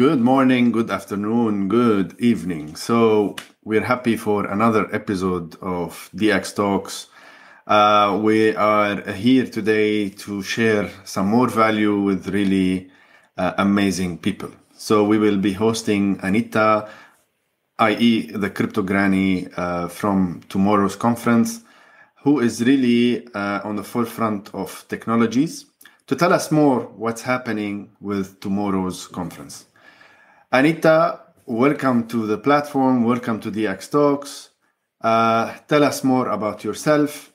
Good morning, good afternoon, good evening. So, we're happy for another episode of DX Talks. Uh, we are here today to share some more value with really uh, amazing people. So, we will be hosting Anita, i.e., the Crypto Granny uh, from tomorrow's conference, who is really uh, on the forefront of technologies to tell us more what's happening with tomorrow's conference. Anita, welcome to the platform. Welcome to DX Talks. Uh, tell us more about yourself.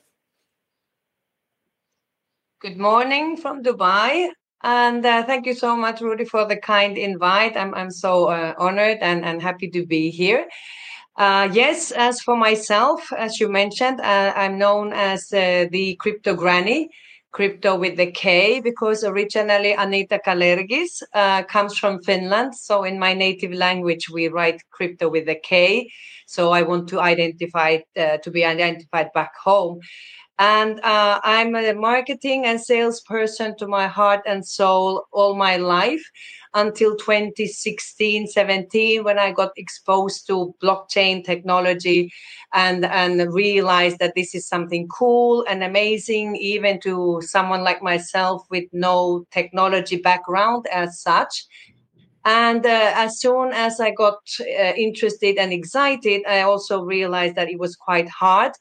Good morning from Dubai. And uh, thank you so much, Rudy, for the kind invite. I'm, I'm so uh, honored and, and happy to be here. Uh, yes, as for myself, as you mentioned, uh, I'm known as uh, the crypto granny crypto with the K because originally Anita Kalergis uh, comes from Finland. So in my native language, we write crypto with the K. So I want to identify uh, to be identified back home. And uh, I'm a marketing and salesperson to my heart and soul all my life until 2016 17 when i got exposed to blockchain technology and and realized that this is something cool and amazing even to someone like myself with no technology background as such. And uh, as soon as i got uh, interested and excited i also realized that it was quite hard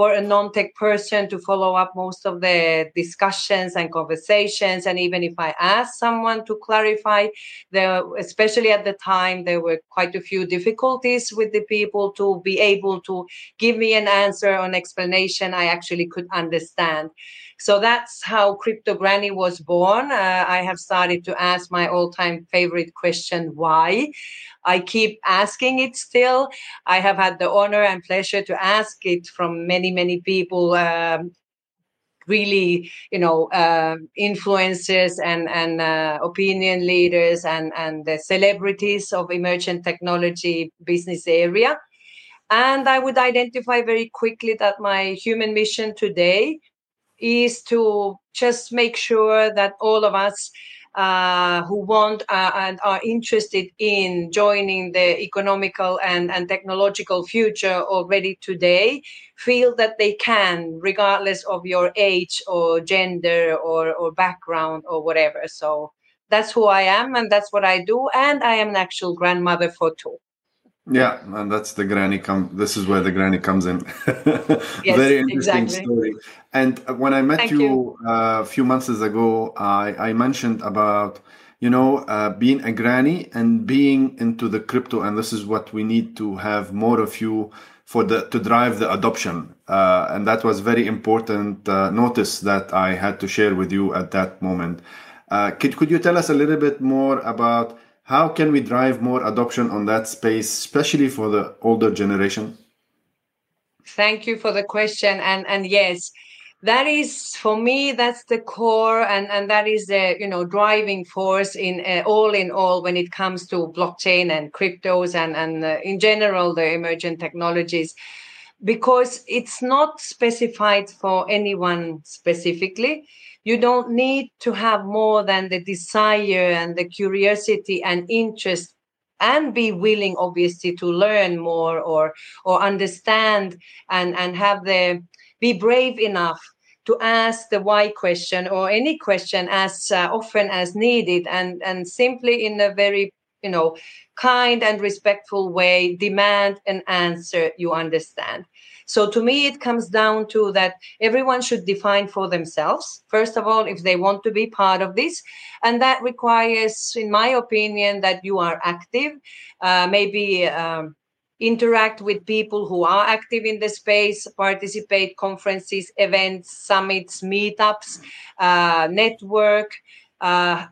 for a non-tech person to follow up most of the discussions and conversations. And even if i asked someone to clarify there especially at the time there were quite a few difficulties with the people to be able to give me an answer or an explanation i actually could understand. So that's how crypto granny was born. Uh, i have started to ask my all-time favorite question why I keep asking it still. I have had the honor and pleasure to ask it from many, many people. Um, really you know uh, influencers and and uh, opinion leaders and and the celebrities of emergent technology business area and i would identify very quickly that my human mission today is to just make sure that all of us uh, who want uh, and are interested in joining the economical and, and technological future already today feel that they can, regardless of your age or gender or, or background or whatever. So that's who I am and that's what I do. And I am an actual grandmother for two. Yeah, and that's the granny come. This is where the granny comes in. yes, Very interesting exactly. story. And when I met you, you. Uh, a few months ago, I, I mentioned about you know uh, being a granny and being into the crypto, and this is what we need to have more of you for the to drive the adoption. Uh, and that was very important uh, notice that I had to share with you at that moment. Uh, could could you tell us a little bit more about? How can we drive more adoption on that space, especially for the older generation? Thank you for the question. And and yes, that is for me that's the core and and that is the you know driving force in uh, all in all when it comes to blockchain and cryptos and and uh, in general the emergent technologies because it's not specified for anyone specifically you don't need to have more than the desire and the curiosity and interest and be willing obviously to learn more or or understand and and have the be brave enough to ask the why question or any question as uh, often as needed and and simply in a very you know kind and respectful way demand an answer you understand so to me, it comes down to that everyone should define for themselves, first of all, if they want to be part of this. And that requires, in my opinion, that you are active, uh, maybe. Um, interact with people who are active in the space, participate conferences, events, summits, meetups, uh, network, uh,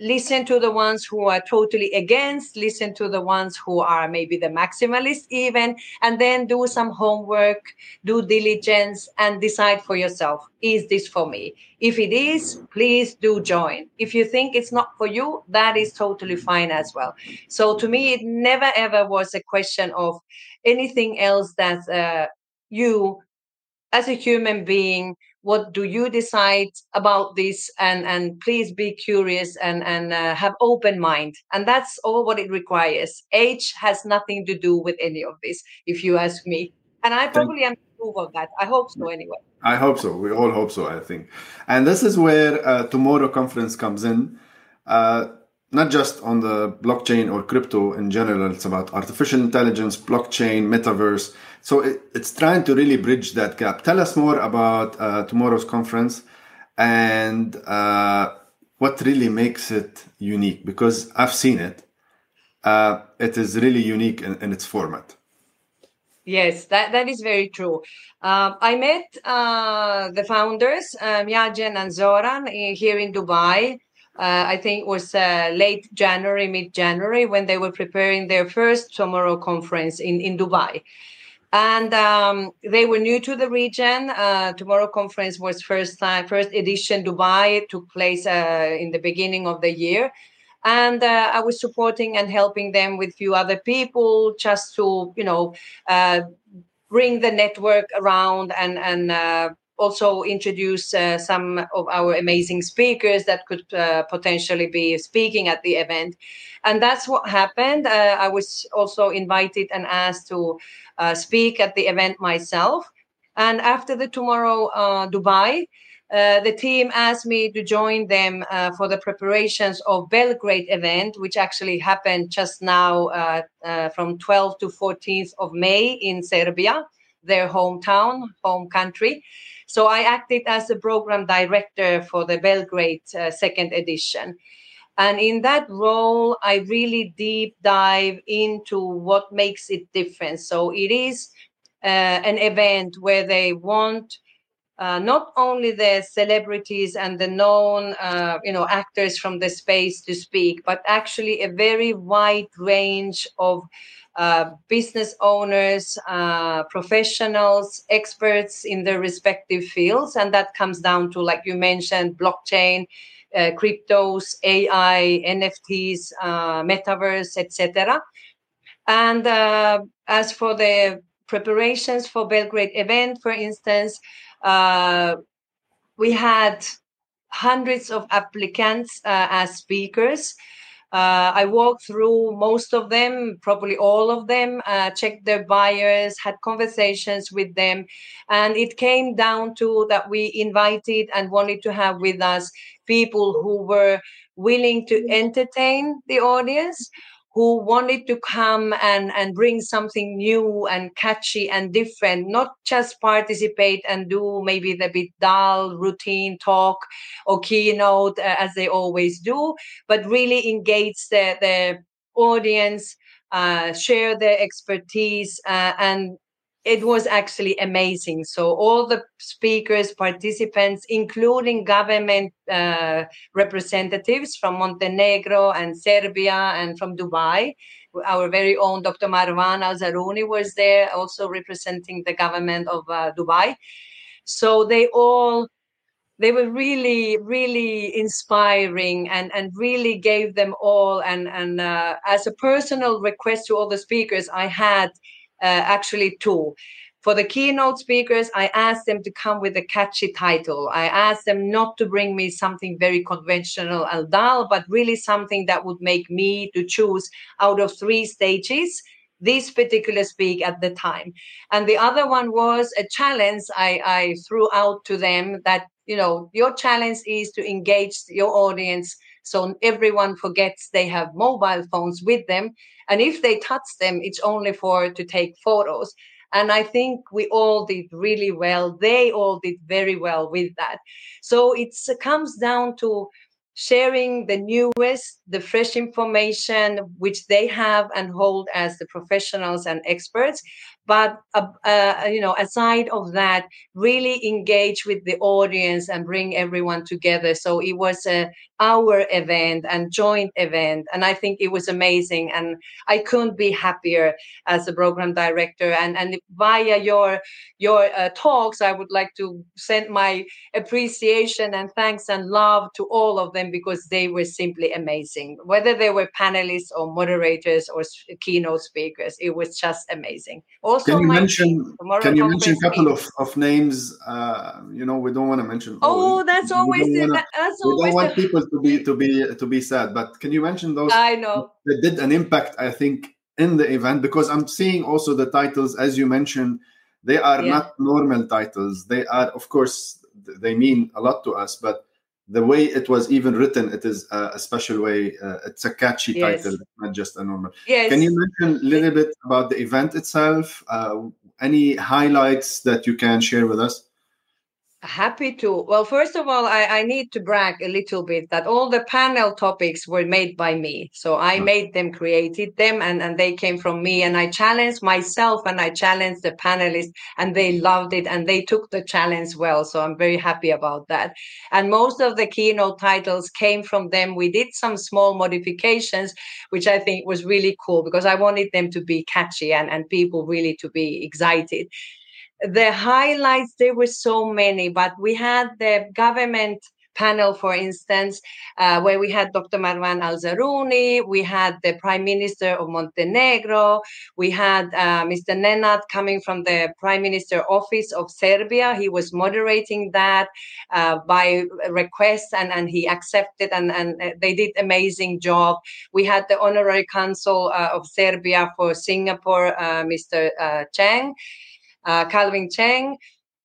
listen to the ones who are totally against listen to the ones who are maybe the maximalists even and then do some homework do diligence and decide for yourself is this for me? If it is please do join. If you think it's not for you that is totally fine as well. So to me it never ever was a question of anything else that uh, you as a human being what do you decide about this? And and please be curious and and uh, have open mind. And that's all what it requires. Age has nothing to do with any of this if you ask me. And i probably am proof of that. I hope so anyway. I hope so. We all hope so i think. And this is where uh, tomorrow conference comes in. Uh, not just on the blockchain or crypto in general it's about artificial intelligence blockchain metaverse so it, it's trying to really bridge that gap. Tell us more about uh, tomorrow's conference and uh, what really makes it unique because I've seen it. Uh, it is really unique in, in, its format. Yes, that, that is very true. Um, I met uh, the founders, um, and Zoran, in, here in Dubai. Uh, I think it was uh, late January, mid January, when they were preparing their first Tomorrow conference in, in Dubai and um, they were new to the region. Uh, Tomorrow Conference was first time, first edition Dubai. Took place uh, in the beginning of the year, and uh, I was supporting and helping them with a few other people just to you know uh, bring the network around and and also introduce uh, some of our amazing speakers that could uh, potentially be speaking at the event. And that's what happened. Uh, I was also invited and asked to uh, speak at the event myself. And after the Tomorrow uh, Dubai, uh, the team asked me to join them for the preparations of Belgrade event, which actually happened just now from 12 to 14th of May in Serbia, their hometown, home country. So I acted as the program director for the Belgrade uh, second edition. And in that role, I really deep dive into what makes it different. So it is uh, an event where they want uh, not only the celebrities and the known uh, you know actors from the space to speak but actually a very wide range of uh, business owners, uh, professionals, experts in their respective fields. And that comes down to, like you mentioned, blockchain, uh, cryptos, AI, NFTs, uh, metaverse, etc. And as for the preparations for Belgrade event, for instance, we had hundreds of applicants as speakers. Uh, I walked through most of them, probably all of them, uh, checked their buyers, had conversations with them. And it came down to that we invited and wanted to have with us people who were willing to entertain the audience, who wanted to come and, and bring something new and catchy and different, not just participate and do maybe the bit dull routine talk or keynote uh, as they always do, but really engage the, the audience, uh, share their expertise, uh, and it was actually amazing. So all the speakers, participants, including government uh, representatives from Montenegro and Serbia and from Dubai, our very own Dr. Marwan Al was there, also representing the government of uh, Dubai. So they all they were really really inspiring and and really gave them all and and uh, as a personal request to all the speakers i had Uh, actually two. For the keynote speakers, I asked them to come with a catchy title. I asked them not to bring me something very conventional and dull, but really something that would make me to choose out of three stages this particular speak at the time. And the other one was a challenge I, I threw out to them that, you know, your challenge is to engage your audience so everyone forgets they have mobile phones with them. And if they touch them, it's only for to take photos. And I think we all did really well. They all did very well with that. So it comes down to sharing the newest, the fresh information which they have and hold as the professionals and experts, but uh, uh, you know aside of that really engage with the audience and bring everyone together. So it was a our event and joint event and i think it was amazing and i couldn't be happier as a program director. And and via your your uh, talks i would like to send my appreciation and thanks and love to all of them because they were simply amazing. Whether they were panelists or moderators or keynote speakers it was just amazing. Also also can you mention can you mention a couple of, of names uh, you know we don't want to mention Oh, that's we always don't the, wanna- that- that's we don't want the, people to be to be to be sad but can you mention those I know. that did an impact i think in the event because i'm seeing also the titles as you mentioned they are Yeah. not normal titles they are of course they mean a lot to us but the way it was even written it is a, a special way uh, it's a catchy Yes. title not just a normal Yes. can you mention a little bit about the event itself uh, any highlights that you can share with us Happy to. Well, first of all, I, I need to brag a little bit that all the panel topics were made by me. So I Mm. made them, created them, and, and they came from me. And I challenged myself and I challenged the panelists, and they loved it and they took the challenge well. So I'm very happy about that. And most of the keynote titles came from them. We did some small modifications, which I think was really cool because I wanted them to be catchy and, and people really to be excited the highlights there were so many but we had the government panel for instance uh, where we had dr marwan Alzarouni we had the prime minister of montenegro we had uh, mr nenad coming from the prime minister office of serbia. He was moderating that uh, by request and, and he accepted and, and uh, they did amazing job. We had the honorary consul uh, of serbia for singapore uh, mr chang uh, Calvin Cheng,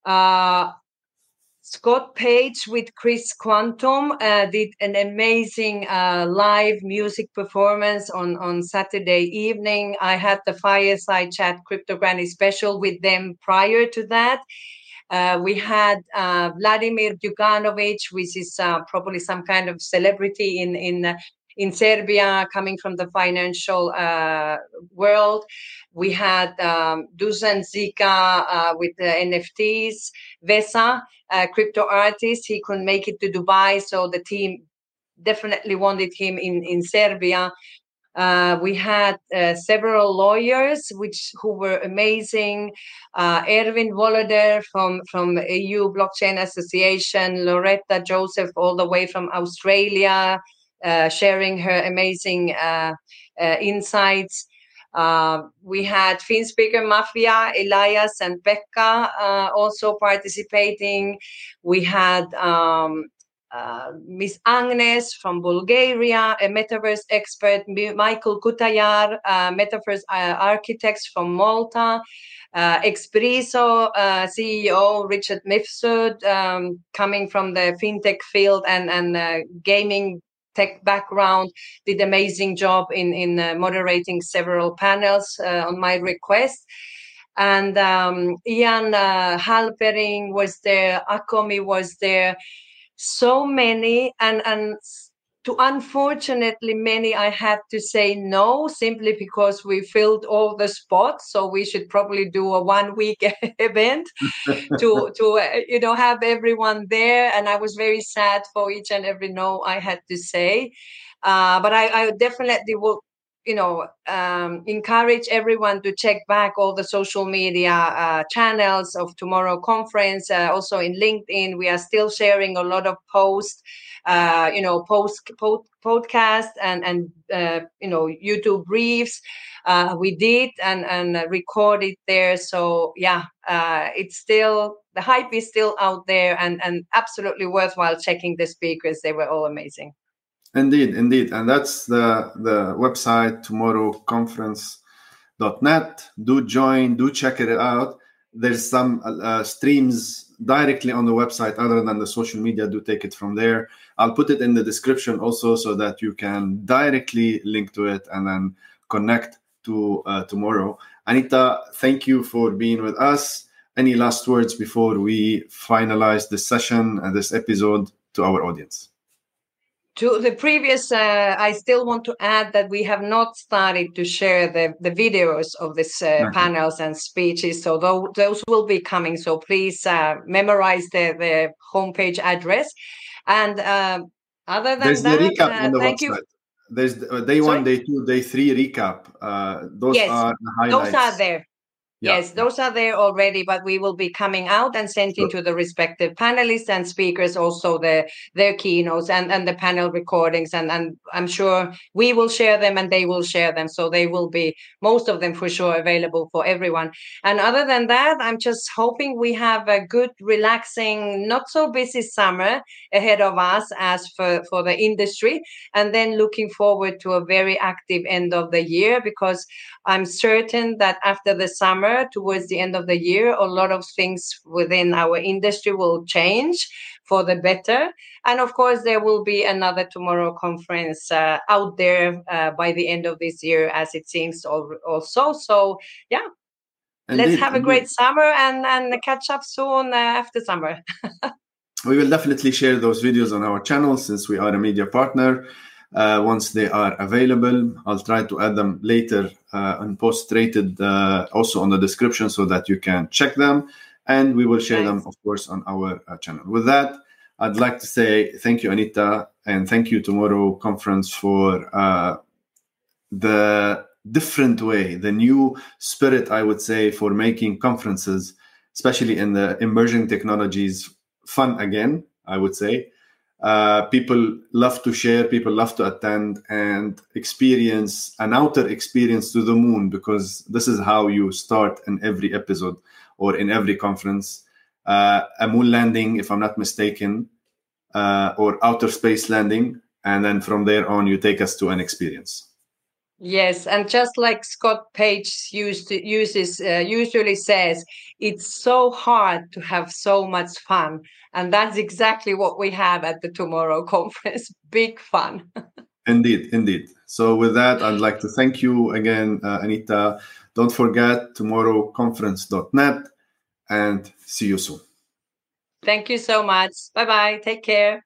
uh, Scott Page with Chris Quantum uh, did an amazing uh, live music performance on, on Saturday evening. I had the Fireside Chat Crypto Granny special with them prior to that. Uh, we had uh, Vladimir Djukanovic, which is uh, probably some kind of celebrity in in in Serbia, coming from the financial uh, world. We had um, Dusan Zika uh, with the NFTs, Vesa, crypto artist. He couldn't make it to Dubai, so the team definitely wanted him in in Serbia. Uh, we had uh, several lawyers, which who were amazing. Uh, Erwin Woloder from from EU Blockchain Association, Loretta Joseph, all the way from Australia, uh, sharing her amazing uh, uh, insights. We had FinSpeaker Mafia, Elias, and Becca also participating. We had um, uh, Miss Agnes from Bulgaria, a metaverse expert, Mi- Michael Kutayar, uh, metaverse uh, architects from Malta, uh, Expresso CEO Richard Mifsud, um, coming from the fintech field and and gaming tech background, did amazing job in in uh, moderating several panels uh, on my request. And um, Ian uh, Halpering was there, Akomi was there so many and and to unfortunately many i had to say no simply because we filled all the spots so we should probably do a one week event to to uh, you know have everyone there and i was very sad for each and every no i had to say. Uh, but I, I definitely will you know um, encourage everyone to check back all the social media uh, channels of tomorrow conference uh, also in linkedin. We are still sharing a lot of posts uh, you know post, pod, podcast and and uh, you know youtube briefs uh, we did and and recorded there so yeah uh, it's still the hype is still out there and and absolutely worthwhile checking the speakers they were all amazing Indeed, indeed. And that's the, the website tomorrowconference.net. Do join, do check it out. There's some uh, streams directly on the website other than the social media. Do take it from there. I'll put it in the description also so that you can directly link to it and then connect to uh, tomorrow. Anita, thank you for being with us. Any last words before we finalize this session and this episode to our audience? To the previous uh, i still want to add that we have not started to share the, the videos of this uh, panels and speeches so tho- those will be coming so please uh, memorize the, the homepage address and um, other than There's the that recap uh, on the thank website. you There's uh, day one, Sorry? day two, day three recap. Uh, those Yes, are the highlights. those are there Yes, those are there already, but we will be coming out and sending sure. to the respective panelists and speakers also the their keynotes and, and the panel recordings. And, and I'm sure we will share them and they will share them. So they will be most of them for sure available for everyone. And other than that, I'm just hoping we have a good, relaxing, not so busy summer ahead of us as for, for the industry. And then looking forward to a very active end of the year because I'm certain that after the summer, towards the end of the year, a lot of things within our industry will change for the better. And of course, there will be another tomorrow conference uh, out there uh, by the end of this year, as it seems also. So, yeah, let's have a great summer and, and catch up soon uh, after summer. we will definitely share those videos on our channel since we are a media partner uh, once they are available. I'll try to add them later uh, and post rated uh, also on the description so that you can check them. And we will share nice. them, of course, on our uh, channel. With that, I'd like to say thank you, Anita, and thank you, Tomorrow Conference, for uh, the different way, the new spirit, I would say, for making conferences, especially in the emerging technologies, fun again, I would say uh, people love to share, people love to attend and experience an outer experience to the moon because this is how you start in every episode or in every conference. Uh, a moon landing, if I'm not mistaken, uh, or outer space landing. And then from there on, you take us to an experience. Yes, and just like Scott Page used to, uses uh, usually says, it's so hard to have so much fun, and that's exactly what we have at the Tomorrow Conference. Big fun. indeed, indeed. So with that, I'd like to thank you again, uh, Anita. Don't forget tomorrowconference.net, and see you soon. Thank you so much. Bye bye. Take care.